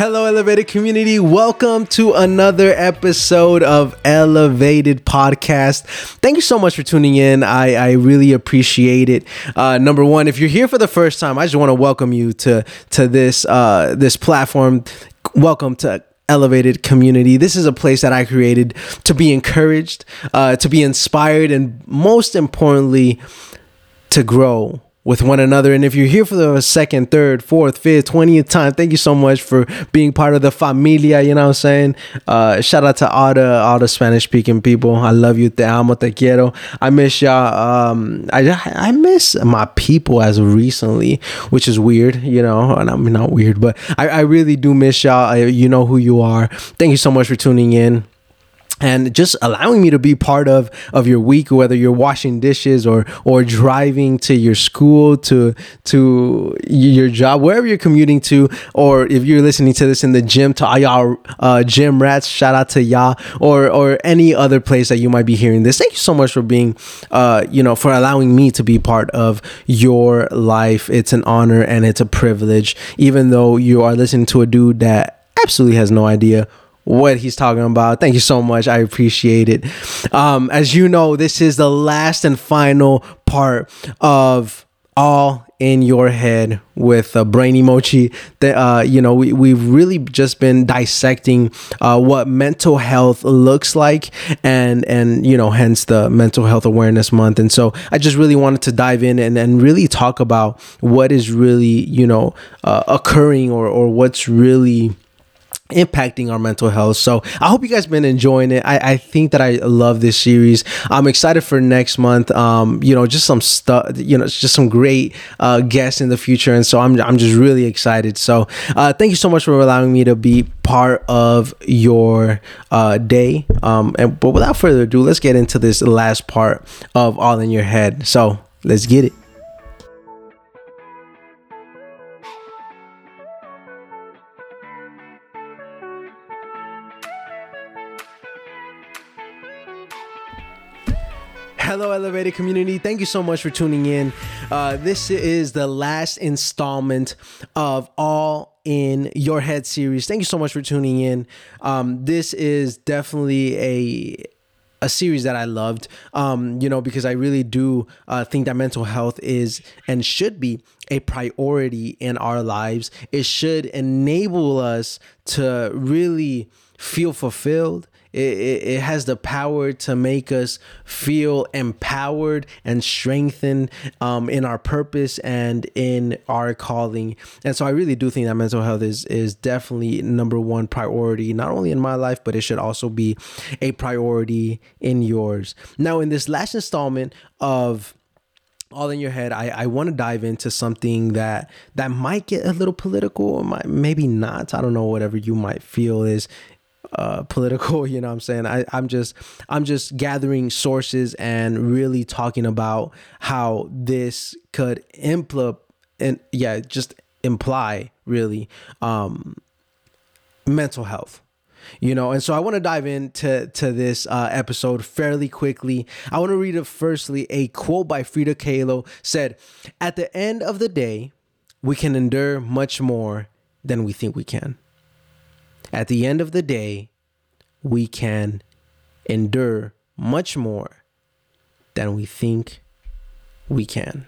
Hello, Elevated community. Welcome to another episode of Elevated Podcast. Thank you so much for tuning in. I, I really appreciate it. Uh, number one, if you're here for the first time, I just want to welcome you to to this uh, this platform. Welcome to elevated community. This is a place that I created to be encouraged, uh, to be inspired, and most importantly, to grow with one another. And if you're here for the second, third, fourth, fifth, twentieth time, thank you so much for being part of the familia. You know what I'm saying? Uh, shout out to all the all the Spanish speaking people. I love you. Te amo, te quiero. I miss y'all. Um, I I miss my people as recently, which is weird. You know, and I mean not weird, but I, I really do miss y'all. I, you know who you are. Thank you so much for tuning in and just allowing me to be part of of your week whether you're washing dishes or or driving to your school to to your job wherever you're commuting to or if you're listening to this in the gym to all y'all uh, gym rats shout out to y'all or or any other place that you might be hearing this. Thank you so much for being uh you know for allowing me to be part of your life. It's an honor and it's a privilege even though you are listening to a dude that absolutely has no idea what he's talking about. Thank you so much. I appreciate it. Um, as you know, this is the last and final part of all in your head with uh, brainy mochi that uh, you know we, we've really just been dissecting uh, what mental health looks like and and you know hence the mental health awareness month and so i just really wanted to dive in and, and really talk about what is really you know uh, occurring or or what's really impacting our mental health. So I hope you guys been enjoying it. I, I think that I love this series. I'm excited for next month. Um, you know, just some stuff, you know, just some great uh, guests in the future. And so I'm, I'm just really excited. So uh, thank you so much for allowing me to be part of your uh, day. Um, and but without further ado, let's get into this last part of All in Your Head. So let's get it. Hello, Elevated community. Thank you so much for tuning in. Uh, this is the last installment of All in Your Head series. Thank you so much for tuning in. Um, this is definitely a a series that I loved, um, you know, because I really do uh, think that mental health is and should be a priority in our lives. It should enable us to really feel fulfilled it, it, it, has the power to make us feel empowered and strengthened um, in our purpose and in our calling. And so I really do think that mental health is is definitely number one priority, not only in my life, but it should also be a priority in yours. Now, in this last installment of all in your head i, I want to dive into something that that might get a little political or might, maybe not i don't know whatever you might feel is uh, political you know what i'm saying? I, i'm just i'm just gathering sources and really talking about how this could impl and yeah just imply really um mental health you know? And so i want to dive into to this uh, episode fairly quickly. I want to read it firstly a quote by frida kahlo said at the end of the day we can endure much more than we think we can at the end of the day, we can endure much more than we think we can.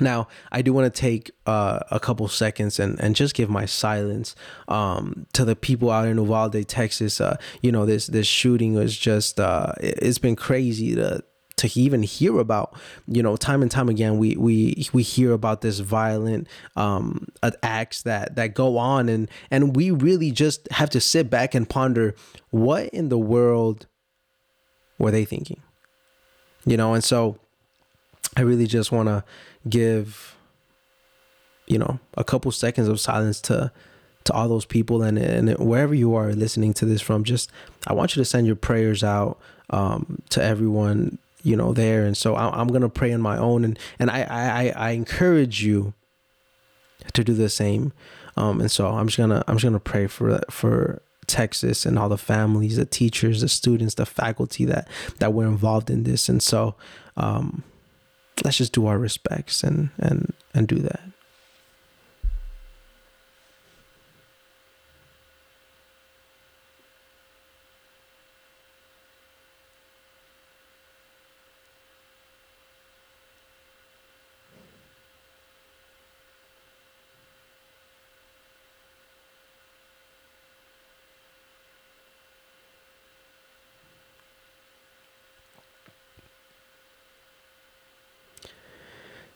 Now, I do want to take uh, a couple seconds and, and just give my silence um, to the people out in Uvalde, Texas. Uh, you know, this this shooting was just uh, it's been crazy to to even hear about you know time and time again we we we hear about this violent um acts that that go on. And and we really just have to sit back and ponder what in the world were they thinking? You know and so i really just want to give you know a couple seconds of silence to to all those people and, and wherever you are listening to this from just i want you to send your prayers out um, to everyone you know there. And so I, am gonna pray on my own. And and I, I I encourage you to do the same. Um and so I'm just gonna I'm just gonna pray for for Texas and all the families the teachers the students the faculty that that were involved in this. And so um let's just do our respects and and and do that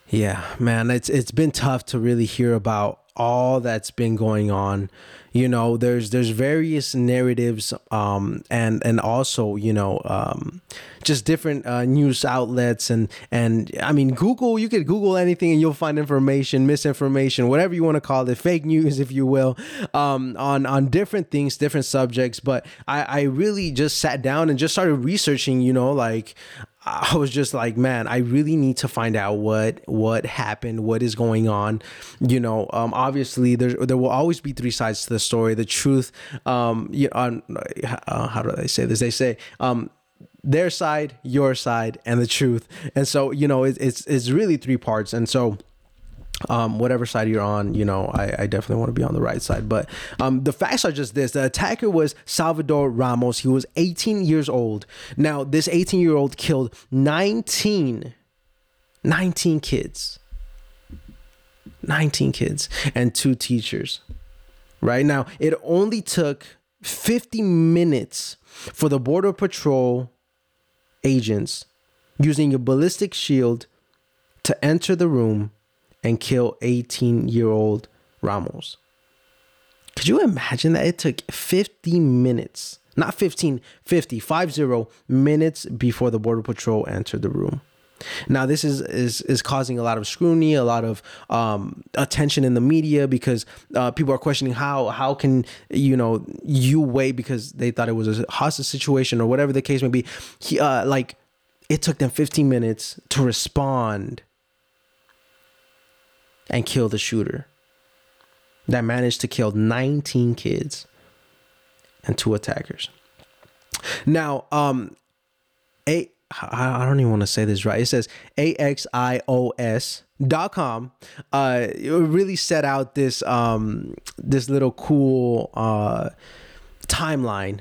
Yeah, man, it's it's been tough to really hear about all that's been going on. You know there's there's various narratives um and and also you know um just different uh, news outlets and and i mean google you could google anything and you'll find information misinformation whatever you want to call it fake news if you will um on on different things different subjects. But i i really just sat down and just started researching you know like I was just like, man, I really need to find out what what happened, what is going on. You know, um, obviously there there will always be three sides to the story. The truth, um, you know, uh, how do they say this? They say, um, their side, your side, and the truth. And so, you know, it, it's it's really three parts. And so um, whatever side you're on, you know, I, I definitely want to be on the right side. But um, the facts are just this: the attacker was Salvador Ramos. He was 18 years old. Now, this 18 year old killed 19, 19 kids, 19 kids, and two teachers. Right now, it only took 50 minutes for the border patrol agents using a ballistic shield to enter the room and kill 18 year old Ramos. Could you imagine that it took 50 minutes, not 15, 50, 50 minutes before the Border Patrol entered the room? Now this is is is causing a lot of scrutiny, a lot of um, attention in the media because uh, people are questioning how how can you know you wait because they thought it was a hostage situation or whatever the case may be. He, uh, like it took them 15 minutes to respond and kill the shooter that managed to kill 19 kids and two attackers. Now, um, a I don't even want to say this right. It says AXIOS dot com uh it really set out this um this little cool uh timeline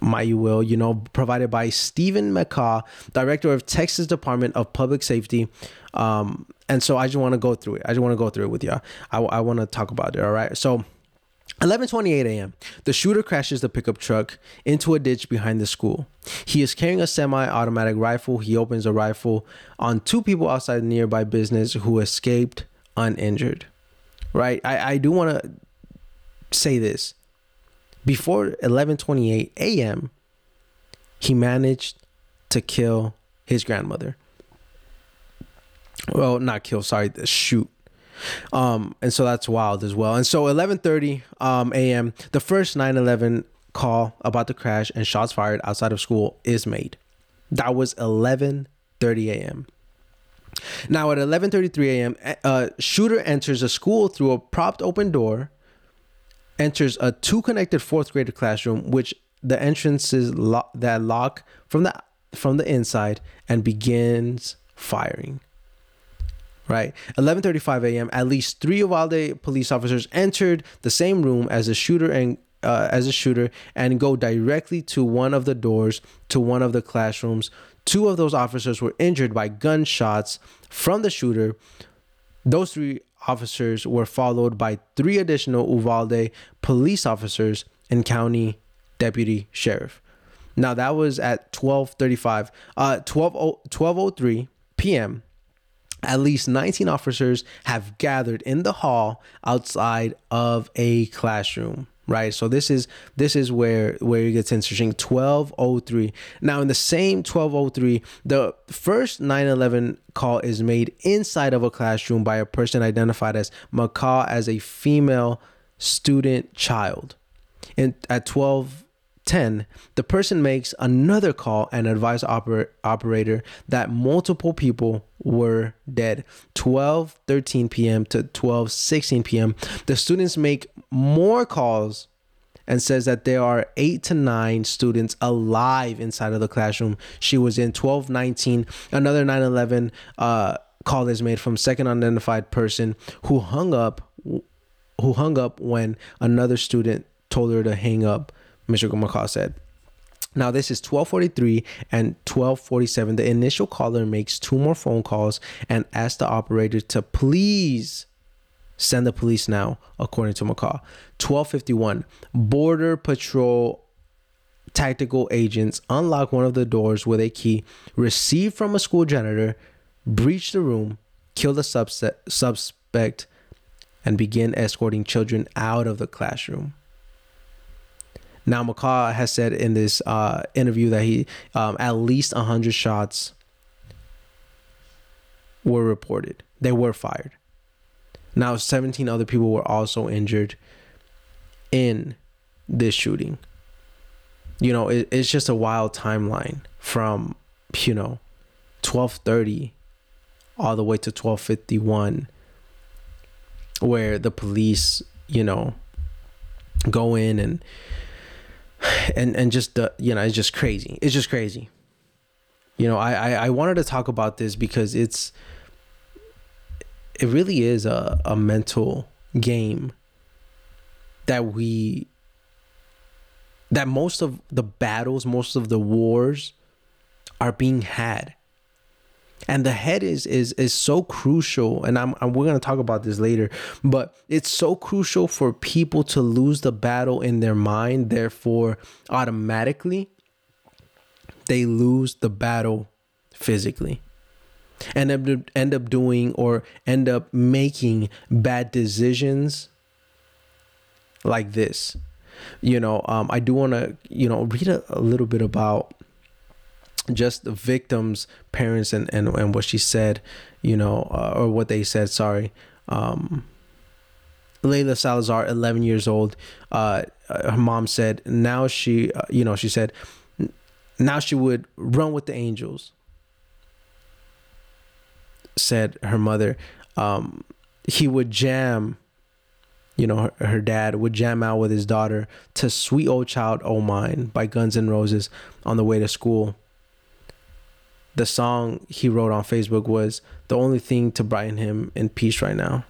my you will you know provided by Steven McCraw director of Texas Department of Public Safety um and so I just want to go through it. I just want to go through it with y'all. I, I want to talk about it. All right. So 11:28 a.m. The shooter crashes the pickup truck into a ditch behind the school. He is carrying a semi-automatic rifle. He opens a rifle on two people outside the nearby business who escaped uninjured. Right? I, I do want to say this. Before 11:28 a.m., he managed to kill his grandmother well not kill sorry shoot um and so that's wild as well and so 11:30 um a.m. the first 9/11 call about the crash and shots fired outside of school is made that was 11:30 a.m. now at 11:33 a.m. a shooter enters a school through a propped open door enters a two connected fourth grader classroom which the entrances lo- that lock from the from the inside and begins firing right? 11:35 a.m. at least 3 Uvalde police officers entered the same room as the shooter and uh, as a shooter and go directly to one of the doors to one of the classrooms. Two of those officers were injured by gunshots from the shooter. Those three officers were followed by three additional Uvalde police officers and county deputy sheriff. Now that was at 12:35 uh 12 12:03 p.m at least 19 officers have gathered in the hall outside of a classroom right? So this is this is where where it gets interesting. 1203 now in the same 1203 the first 911 call is made inside of a classroom by a person identified as McCraw as a female student child. And at 12 10, the person makes another call and advise oper- operator that multiple people were dead. 12 13 p.m. to 12 16 p.m. The students make more calls and says that there are 8 to 9 students alive inside of the classroom. She was in 12 19. Another 911 uh, call is made from second unidentified person who hung up who hung up when another student told her to hang up Mr. McCraw said. Now this is 1243 and 1247. The initial caller makes two more phone calls and asks the operator to please send the police now, according to McCraw. 1251. Border Patrol tactical agents unlock one of the doors with a key received from a school janitor, breach the room, kill the suspect, and begin escorting children out of the classroom. Now, McCraw has said in this uh, interview that he um, at least 100 shots were reported. They were fired. Now, 17 other people were also injured in this shooting. You know, it, it's just a wild timeline from, you know, 1230 all the way to 1251 where the police, you know, go in and and and just the you know it's just crazy. It's just crazy. You know I, I i wanted to talk about this because it's it really is a, a mental game that we that most of the battles most of the wars are being had and the head is is is so crucial and I'm, I'm we're going to talk about this later but it's so crucial for people to lose the battle in their mind. Therefore automatically they lose the battle physically and end up, end up doing or end up making bad decisions like this. You know um, i do want to you know read a, a little bit about just the victims parents and and, and what she said you know uh, or what they said sorry. Um Layla Salazar 11 years old uh her mom said now she uh, you know she said now she would run with the angels said her mother. Um he would jam you know her, her, dad would jam out with his daughter to sweet old child oh mine by guns N' roses on the way to school the song he wrote on Facebook was the only thing to brighten him in peace right now.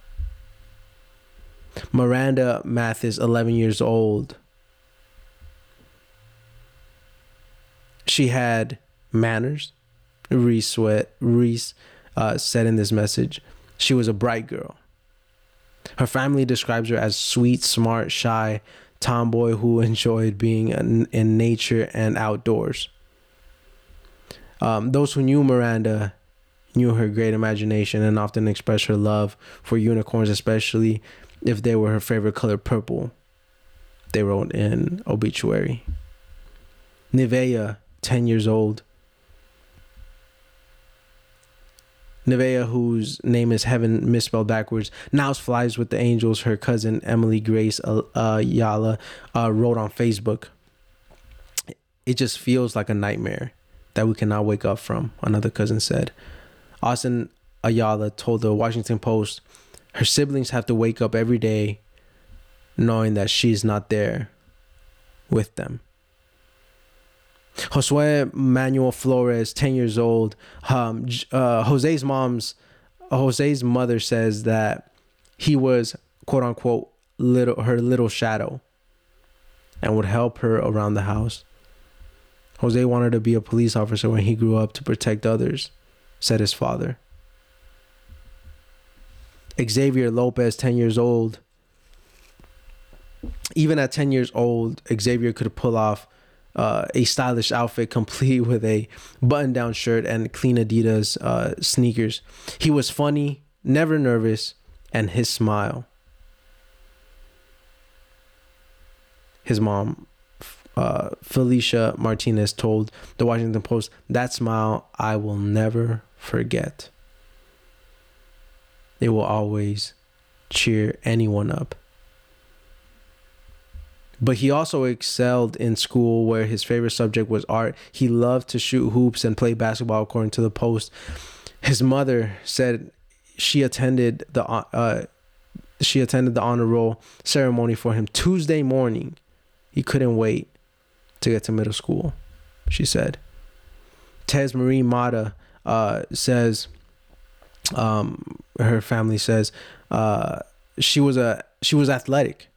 Miranda Mathis, 11 years old. She had manners. Reese Sweat, Reese uh, said in this message, she was a bright girl. Her family describes her as sweet, smart, shy, tomboy who enjoyed being in, in nature and outdoors. Um, those who knew Miranda knew her great imagination and often expressed her love for unicorns, especially if they were her favorite color purple. They wrote in obituary. Nevaeh, 10 years old. Nevaeh, whose name is Heaven misspelled backwards, now flies with the angels. Her cousin Emily Grace uh, Yala uh, wrote on Facebook. It just feels like a nightmare that we cannot wake up from, another cousin said. Austin Ayala told the Washington Post her siblings have to wake up every day knowing that she's not there with them. Josue Manuel Flores, 10 years old, um, uh, Jose's mom's, Jose's mother says that he was quote unquote little her little shadow and would help her around the house. Jose wanted to be a police officer when he grew up to protect others, said his father. Xavier Lopez, 10 years old. Even at 10 years old, Xavier could pull off uh, a stylish outfit complete with a button down shirt and clean Adidas uh, sneakers. He was funny, never nervous, and his smile. His mom uh, Felicia Martinez told the Washington Post, That smile I will never forget. It will always cheer anyone up. But he also excelled in school where his favorite subject was art. He loved to shoot hoops and play basketball, according to the Post. His mother said she attended the uh, she attended the honor roll ceremony for him Tuesday morning. He couldn't wait to get to middle school, she said. Tess Marie Mata uh, says, um, her family says, uh, she was a she was athletic.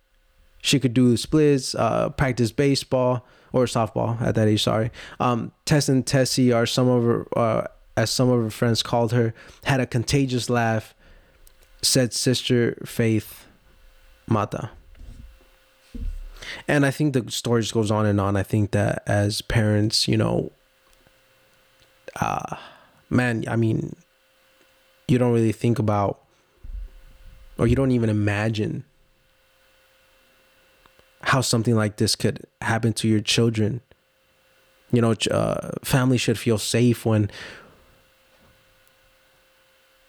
She could do splits, uh, practice baseball or softball at that age. Sorry. Um, Tess and Tessie are some of her, uh, as some of her friends called her, had a contagious laugh. Said sister Faith Mata and I think the story just goes on and on. I think that as parents, you know, uh, man, I mean, you don't really think about or you don't even imagine how something like this could happen to your children. You know, uh, families should feel safe when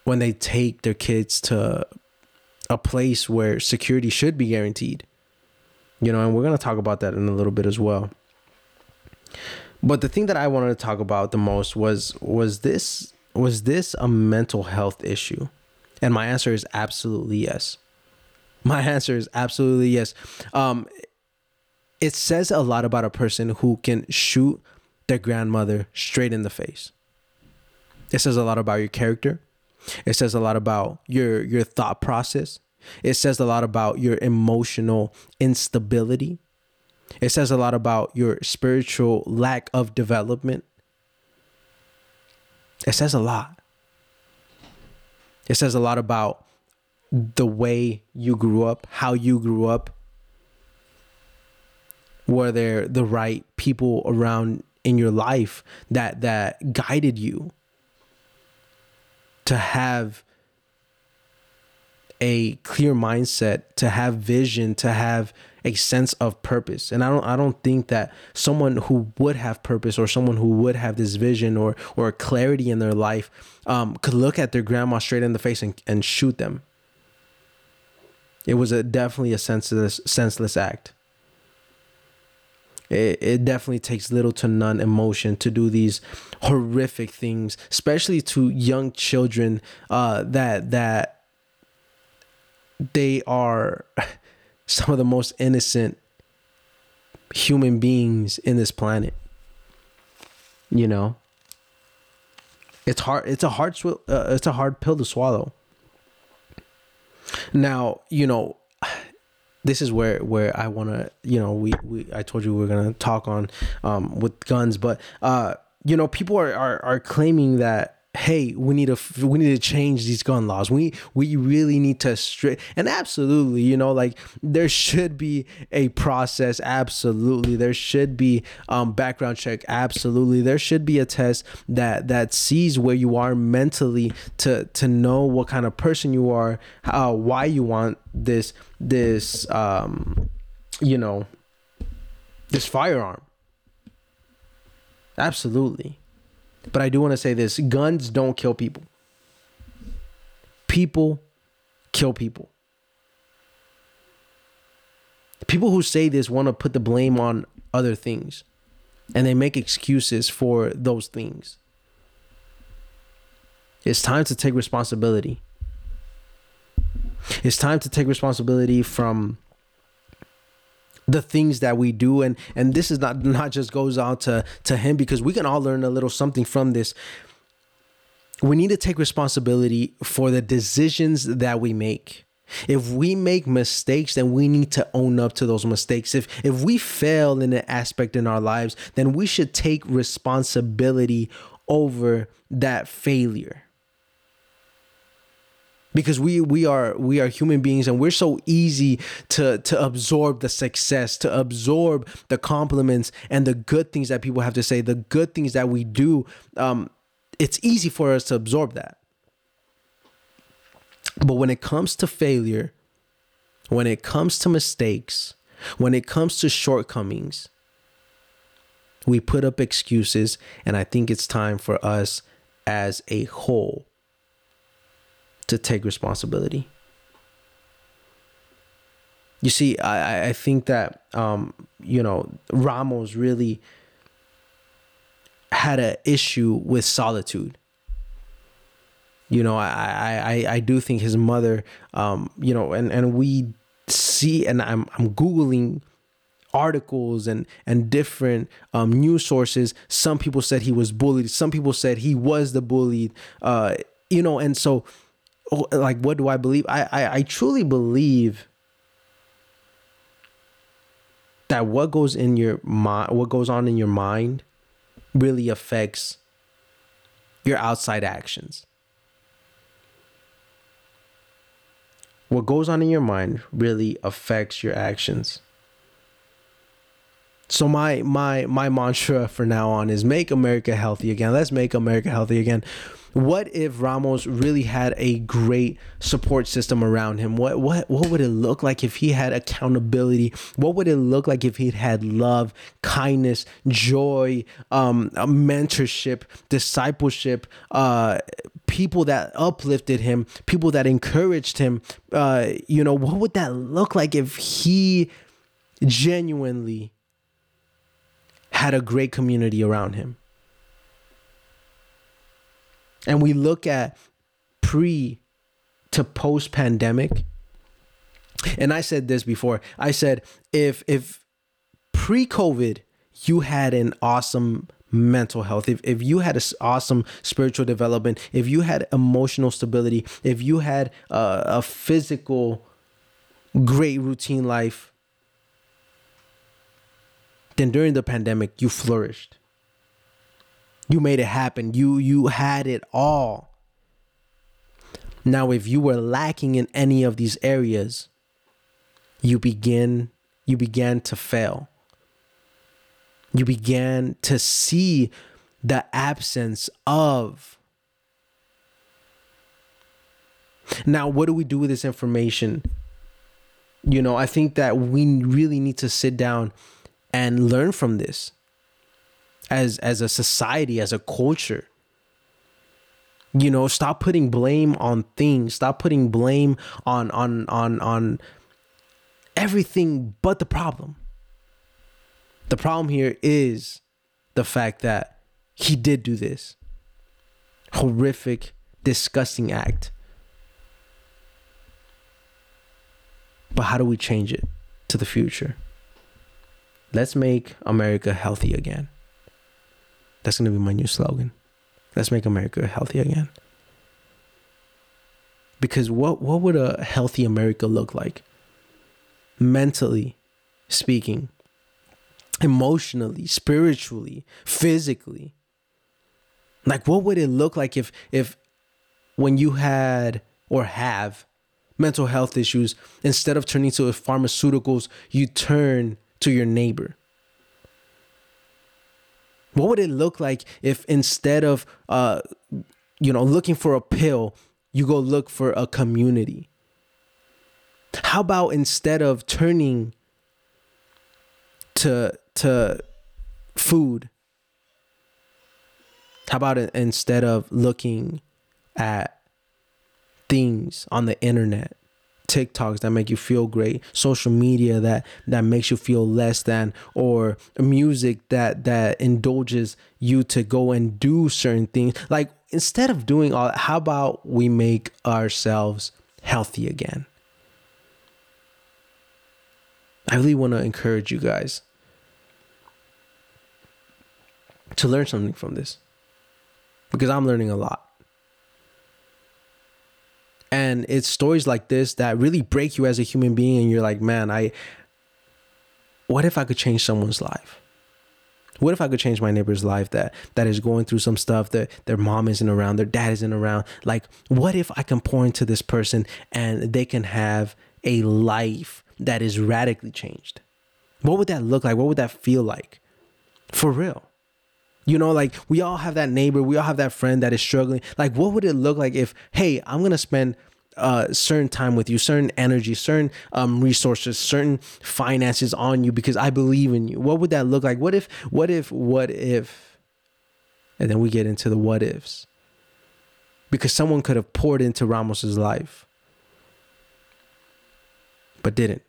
when they take their kids to a place where security should be guaranteed. You know, and we're going to talk about that in a little bit as well. But the thing that I wanted to talk about the most was was this was this a mental health issue? And my answer is absolutely yes. My answer is absolutely yes. Um, it says a lot about a person who can shoot their grandmother straight in the face. It says a lot about your character. It says a lot about your your thought process. It says a lot about your emotional instability. It says a lot about your spiritual lack of development. It says a lot. It says a lot about the way you grew up, how you grew up. Were there the right people around in your life that that guided you to have a clear mindset, to have vision, to have a sense of purpose. And I don't I don't think that someone who would have purpose or someone who would have this vision or or clarity in their life um, could look at their grandma straight in the face and, and shoot them. It was a definitely a senseless senseless act. It, it definitely takes little to none emotion to do these horrific things, especially to young children uh, that that they are some of the most innocent human beings in this planet. You know, it's hard. It's a hard. Sw- uh, it's a hard pill to swallow. Now, you know, this is where where I want to. You know, we we I told you we are gonna talk on um with guns, but uh, you know, people are are, are claiming that hey we need to we need to change these gun laws. We we really need to straight and absolutely you know like there should be a process absolutely. There should be um background check absolutely. There should be a test that that sees where you are mentally to to know what kind of person you are how why you want this this um you know this firearm. Absolutely but I do want to say this guns don't kill people. People kill people. People who say this want to put the blame on other things and they make excuses for those things. It's time to take responsibility. It's time to take responsibility from the things that we do. And and this is not not just goes out to to him because we can all learn a little something from this. We need to take responsibility for the decisions that we make. If we make mistakes then we need to own up to those mistakes. If if we fail in an aspect in our lives then we should take responsibility over that failure because we we are we are human beings and we're so easy to to absorb the success to absorb the compliments and the good things that people have to say the good things that we do um it's easy for us to absorb that. But when it comes to failure when it comes to mistakes when it comes to shortcomings we put up excuses and i think it's time for us as a whole to take responsibility. You see, I, I think that um, you know Ramos really had an issue with solitude. You know, I, I, I do think his mother, um, you know, and, and we see, and I'm, I'm Googling articles and, and different um, news sources. Some people said he was bullied. Some people said he was the bullied, uh, you know, and so Oh, like what do I believe? I, I I truly believe that what goes in your mind, what goes on in your mind, really affects your outside actions. What goes on in your mind really affects your actions. So my my my mantra for now on is make America healthy again. Let's make America healthy again what if Ramos really had a great support system around him? What what what would it look like if he had accountability? What would it look like if he had love, kindness, joy, um, mentorship, discipleship, uh, people that uplifted him, people that encouraged him? Uh, you know, what would that look like if he genuinely had a great community around him? And we look at pre to post pandemic and i said this before. I said if if pre covid you had an awesome mental health if, if you had an awesome spiritual development if you had emotional stability if you had a, a physical great routine life then during the pandemic you flourished you made it happen. You you had it all. Now if you were lacking in any of these areas, you begin you began to fail. You began to see the absence of now, what do we do with this information? You know, I think that we really need to sit down and learn from this as as a society, as a culture. You know, stop putting blame on things. Stop putting blame on on on on everything but the problem. The problem here is the fact that he did do this horrific, disgusting act. But how do we change it to the future? Let's make America healthy again. That's going to be my new slogan. Let's make America healthy again. Because what what would a healthy America look like? Mentally speaking, emotionally, spiritually, physically. Like what would it look like if if when you had or have mental health issues, instead of turning to pharmaceuticals, you turn to your neighbor? What would it look like if instead of uh, you know looking for a pill, you go look for a community? How about instead of turning to to food, how about instead of looking at things on the internet TikToks that make you feel great, social media that that makes you feel less than, or music that that indulges you to go and do certain things. Like instead of doing all, how about we make ourselves healthy again? I really want to encourage you guys to learn something from this because I'm learning a lot. And it's stories like this that really break you as a human being. And you're like, man, I, what if I could change someone's life? What if I could change my neighbor's life that that is going through some stuff that their mom isn't around, their dad isn't around? Like, what if I can pour into this person and they can have a life that is radically changed? What would that look like? What would that feel like? For real. You know, like we all have that neighbor, we all have that friend that is struggling. Like, what would it look like if, hey, I'm gonna spend uh, certain time with you, certain energy, certain um, resources, certain finances on you because I believe in you. What would that look like? What if, what if, what if? And then we get into the what ifs. Because someone could have poured into Ramos's life, but didn't.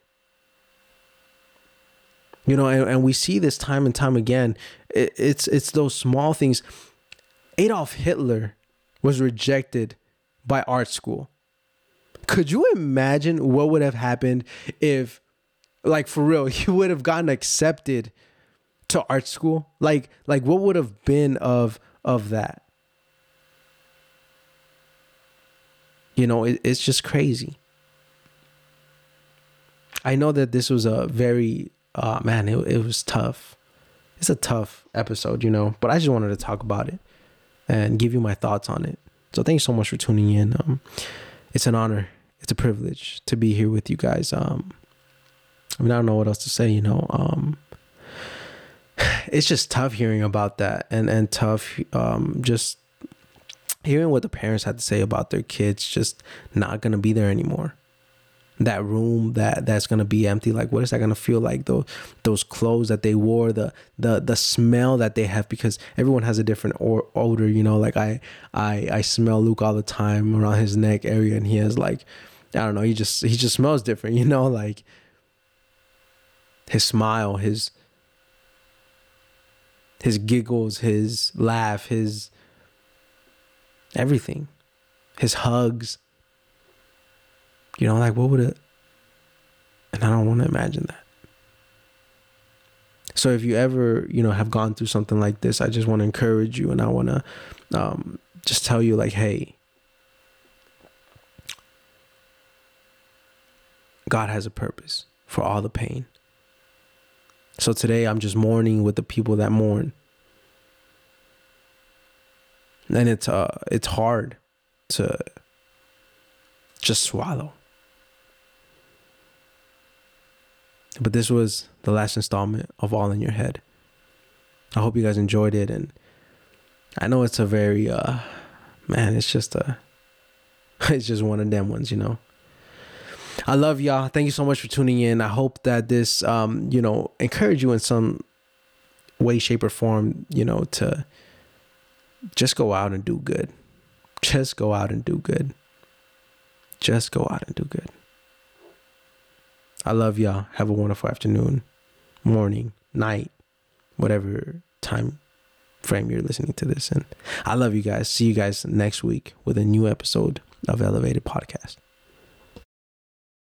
You know, and, and we see this time and time again. It, it's it's those small things. Adolf Hitler was rejected by art school. Could you imagine what would have happened if, like for real, he would have gotten accepted to art school? Like like what would have been of of that? You know, it, it's just crazy. I know that this was a very uh, man, it, it was tough. It's a tough episode, you know, but I just wanted to talk about it and give you my thoughts on it. So thanks so much for tuning in. Um, it's an honor. It's a privilege to be here with you guys. Um, I mean, I don't know what else to say, you know. Um, it's just tough hearing about that and and tough um, just hearing what the parents had to say about their kids just not gonna be there anymore that room that that's gonna be empty? Like what is that gonna feel like? Those those clothes that they wore the the the smell that they have because everyone has a different or, odor you know? Like i i i smell luke all the time around his neck area and he has like i don't know he just he just smells different you know? Like his smile his his giggles his laugh his everything. His hugs you know, like what would it? And I don't want to imagine that. So if you ever, you know, have gone through something like this, I just want to encourage you and I want to um, just tell you, like, hey, God has a purpose for all the pain. So today I'm just mourning with the people that mourn. And it's uh it's hard to just swallow. But this was the last installment of All in Your Head. I hope you guys enjoyed it and I know it's a very uh man, it's just a it's just one of them ones, you know. I love y'all. Thank you so much for tuning in. I hope that this um, you know, encourage you in some way, shape, or form, you know, to just go out and do good. Just go out and do good. Just go out and do good. I love y'all. Have a wonderful afternoon, morning, night, whatever time frame you're listening to this. And I love you guys. See you guys next week with a new episode of Elevated Podcast.